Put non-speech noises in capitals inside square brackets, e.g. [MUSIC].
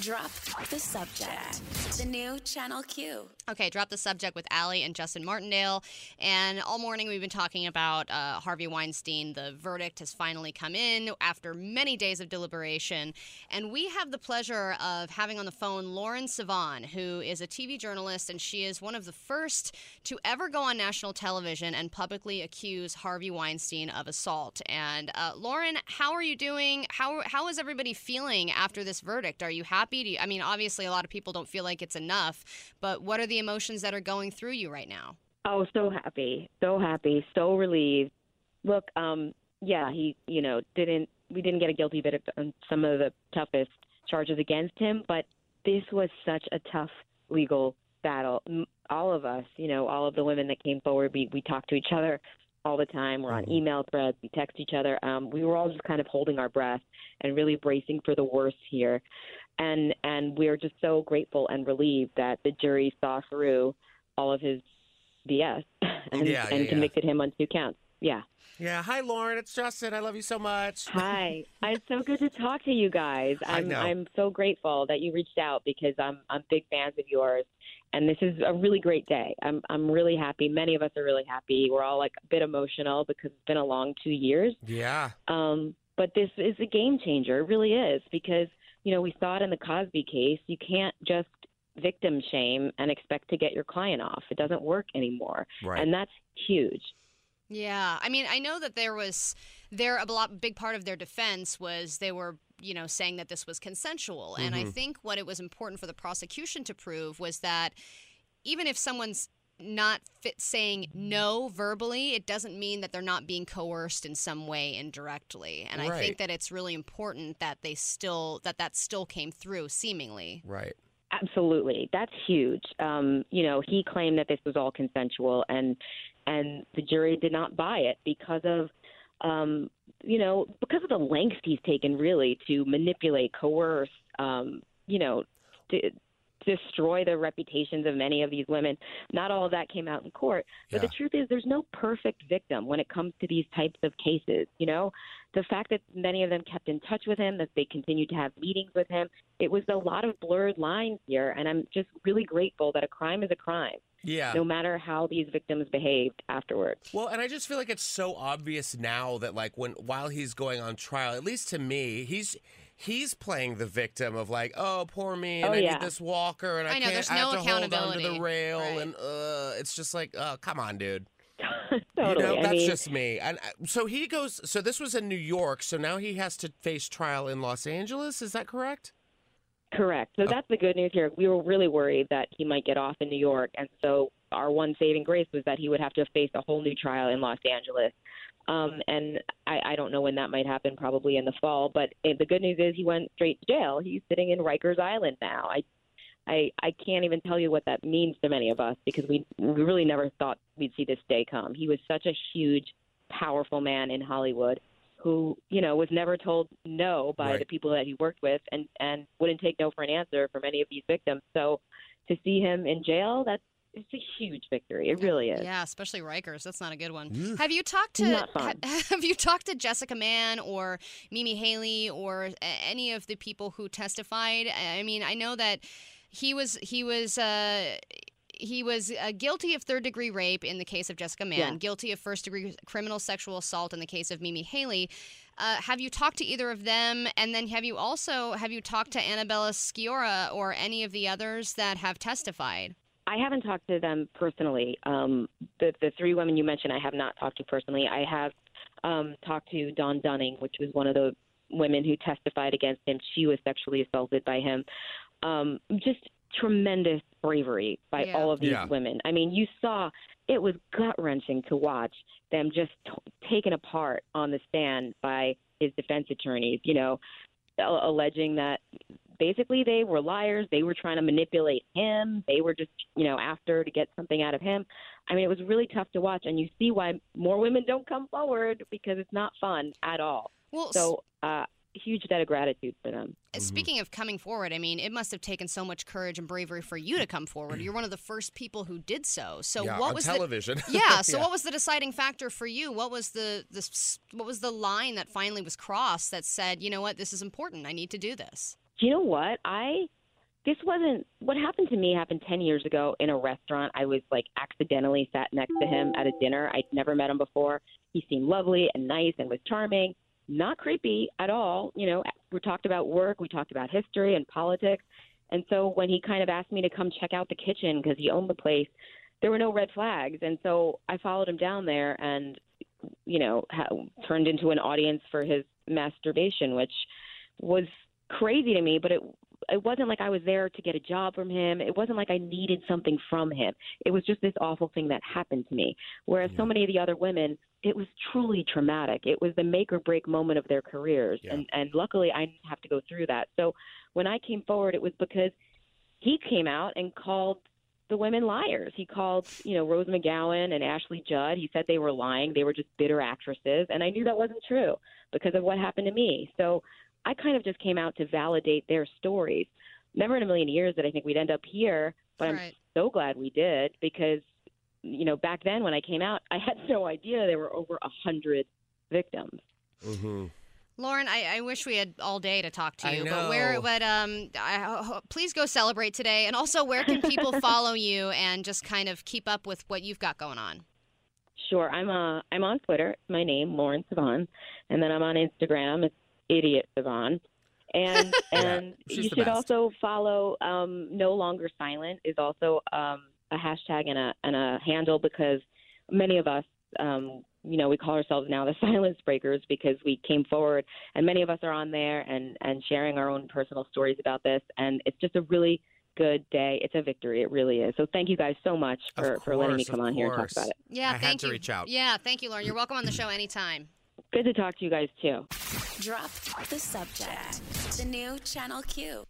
Drop the subject. The new Channel Q. Okay, drop the subject with Allie and Justin Martindale. And all morning we've been talking about uh, Harvey Weinstein. The verdict has finally come in after many days of deliberation. And we have the pleasure of having on the phone Lauren Sivan, who is a TV journalist, and she is one of the first to ever go on national television and publicly accuse Harvey Weinstein of assault. And uh, Lauren, how are you doing? How, how is everybody feeling after this verdict? Are you happy? Do you, I mean, obviously, a lot of people don't feel like it's enough, but what are the emotions that are going through you right now? Oh, so happy, so happy, so relieved. Look, um, yeah, he, you know, didn't we didn't get a guilty verdict on some of the toughest charges against him, but this was such a tough legal battle. All of us, you know, all of the women that came forward, we we talked to each other all the time. We're on email threads, we text each other. Um, we were all just kind of holding our breath and really bracing for the worst here, and and we're just so grateful and relieved that the jury saw through all of his BS [LAUGHS] and, Yeah, yeah, and yeah. convicted him on two counts. Yeah. Yeah. Hi, Lauren. It's Justin. I love you so much. [LAUGHS] Hi. it's so good to talk to you guys. I I'm know. I'm so grateful that you reached out because I'm I'm big fans of yours and this is a really great day. I'm I'm really happy. Many of us are really happy. We're all like a bit emotional because it's been a long 2 years. Yeah. Um but this is a game changer. It really is because you know, we saw it in the Cosby case. You can't just victim shame and expect to get your client off. It doesn't work anymore. Right. And that's huge. Yeah, I mean, I know that there was there a lot big part of their defense was they were you know saying that this was consensual, and I mm-hmm. think what it was important for the prosecution to prove was that even if someone's not fit saying no verbally, it doesn't mean that they're not being coerced in some way indirectly. And I think that it's really important that they still that that still came through seemingly. Right. Absolutely, that's huge. Um, you know, he claimed that this was all consensual, and and the jury did not buy it because of, um, you know, because of the lengths he's taken really to manipulate, coerce, um, you know, to destroy the reputations of many of these women. Not all of that came out in court, but Yeah. the truth is, there's no perfect victim when it comes to these types of cases. You know, the fact that many of them kept in touch with him, that they continued to have meetings with him, it was a lot of blurred lines here, and I'm just really grateful that a crime is a crime, Yeah. no matter how these victims behaved afterwards. Well, and I just feel like it's so obvious now that like when while he's going on trial, at least to me, he's he's playing the victim of like, oh, poor me, and Oh, I yeah. need this walker, and I, I know, can't. there's I have no to hold onto accountability. the rail, Right. and uh, it's just like, oh, come on, dude. [LAUGHS] totally. You know, I that's mean, just me. And uh, so he goes. So this was in New York. So now he has to face trial in Los Angeles. Is that correct? Correct. So that's the good news here. We were really worried that he might get off in New York, and so our one saving grace was that he would have to face a whole new trial in Los Angeles. Um, and I, I don't know when that might happen, probably in the fall. But eh, the good news is he went straight to jail. He's sitting in Rikers Island now. I, I, I can't even tell you what that means to many of us because we, we really never thought we'd see this day come. He was such a huge, powerful man in Hollywood who you know was never told no by Right. the people that he worked with and and wouldn't take no for an answer from any of these victims so to see him in jail that's it's a huge victory it really is Yeah, especially Rikers. That's not a good one. Have you talked to ha- [LAUGHS] Have you talked to Jessica Mann or Mimi Haley or any of the people who testified? I I mean, I know that he was he was uh, he was uh, guilty of third degree rape in the case of Jessica Mann, Yeah. guilty of first degree criminal sexual assault in the case of Mimi Haley. Uh, have you talked to either of them? And then have you also have you talked to Annabella Sciorra or any of the others that have testified? I haven't talked to them personally. Um, the the three women you mentioned, I have not talked to personally. I have um, talked to Dawn Dunning, which was one of the women who testified against him. She was sexually assaulted by him. Um, just tremendous bravery by Yeah. all of these Yeah. women. I mean, you saw it was gut wrenching to watch them just t- taken apart on the stand by his defense attorneys. You know, a- alleging that basically they were liars. They were trying to manipulate him. They were just, you know, after to get something out of him. I mean, it was really tough to watch, and you see why more women don't come forward because it's not fun at all. Well, So, uh, huge debt of gratitude for them. Mm-hmm. Speaking of coming forward, I mean, it must have taken so much courage and bravery for you to come forward. You're one of the first people who did so. So yeah, what on was television. the [LAUGHS] Yeah, [LAUGHS] so what was the deciding factor for you? What was the the what was the line that finally was crossed that said, "You know what? This is important. I need to do this." Do you know what? I this wasn't what happened to me happened 10 years ago in a restaurant. I was like accidentally sat next to him at a dinner. I'd never met him before. He seemed lovely and nice and was charming, not creepy at all. You know, we talked about work, we talked about history and politics. And so when he kind of asked me to come check out the kitchen because he owned the place, there were no red flags. And so I followed him down there and, you know, ha- turned into an audience for his masturbation, which was crazy to me, but it it wasn't like I was there to get a job from him. It wasn't like I needed something from him. It was just this awful thing that happened to me. Whereas so many of the other women, it was truly traumatic. It was the make or break moment of their careers. Yeah. And and luckily I didn't have to go through that. So when I came forward it was because he came out and called the women liars. He called, you know, Rose McGowan and Ashley Judd. He said they were lying. They were just bitter actresses. And I knew that wasn't true because of what happened to me. So I kind of just came out to validate their stories. Never in a million years that I think we'd end up here, but I'm so glad we did because, you know, back then when I came out, I had [LAUGHS] no idea there were over a hundred victims. hmm Lauren, I, I wish we had all day to talk to I you, but where? know. But um, I, please go celebrate today. And also, where can people [LAUGHS] follow you and just kind of keep up with what you've got going on? Sure, I'm uh I'm on Twitter. It's my name, Lauren Sivan, and then I'm on Instagram. It's Idiot Savon. And [LAUGHS] and she's you should best. also follow um, No Longer Silent is also um, a hashtag and a and a handle because many of us um, you know we call ourselves now the [LAUGHS] silence breakers because we came forward and many of us are on there and and sharing our own personal stories about this and it's just a really good day. It's a victory. It really is. So thank you guys so much Of for, for letting me come of on here and talk about it. Yeah, I had thank to you. reach out. Yeah, thank you, Lauren. You're welcome on the show anytime. Good to talk to you guys too. Drop the subject. The new Channel Q.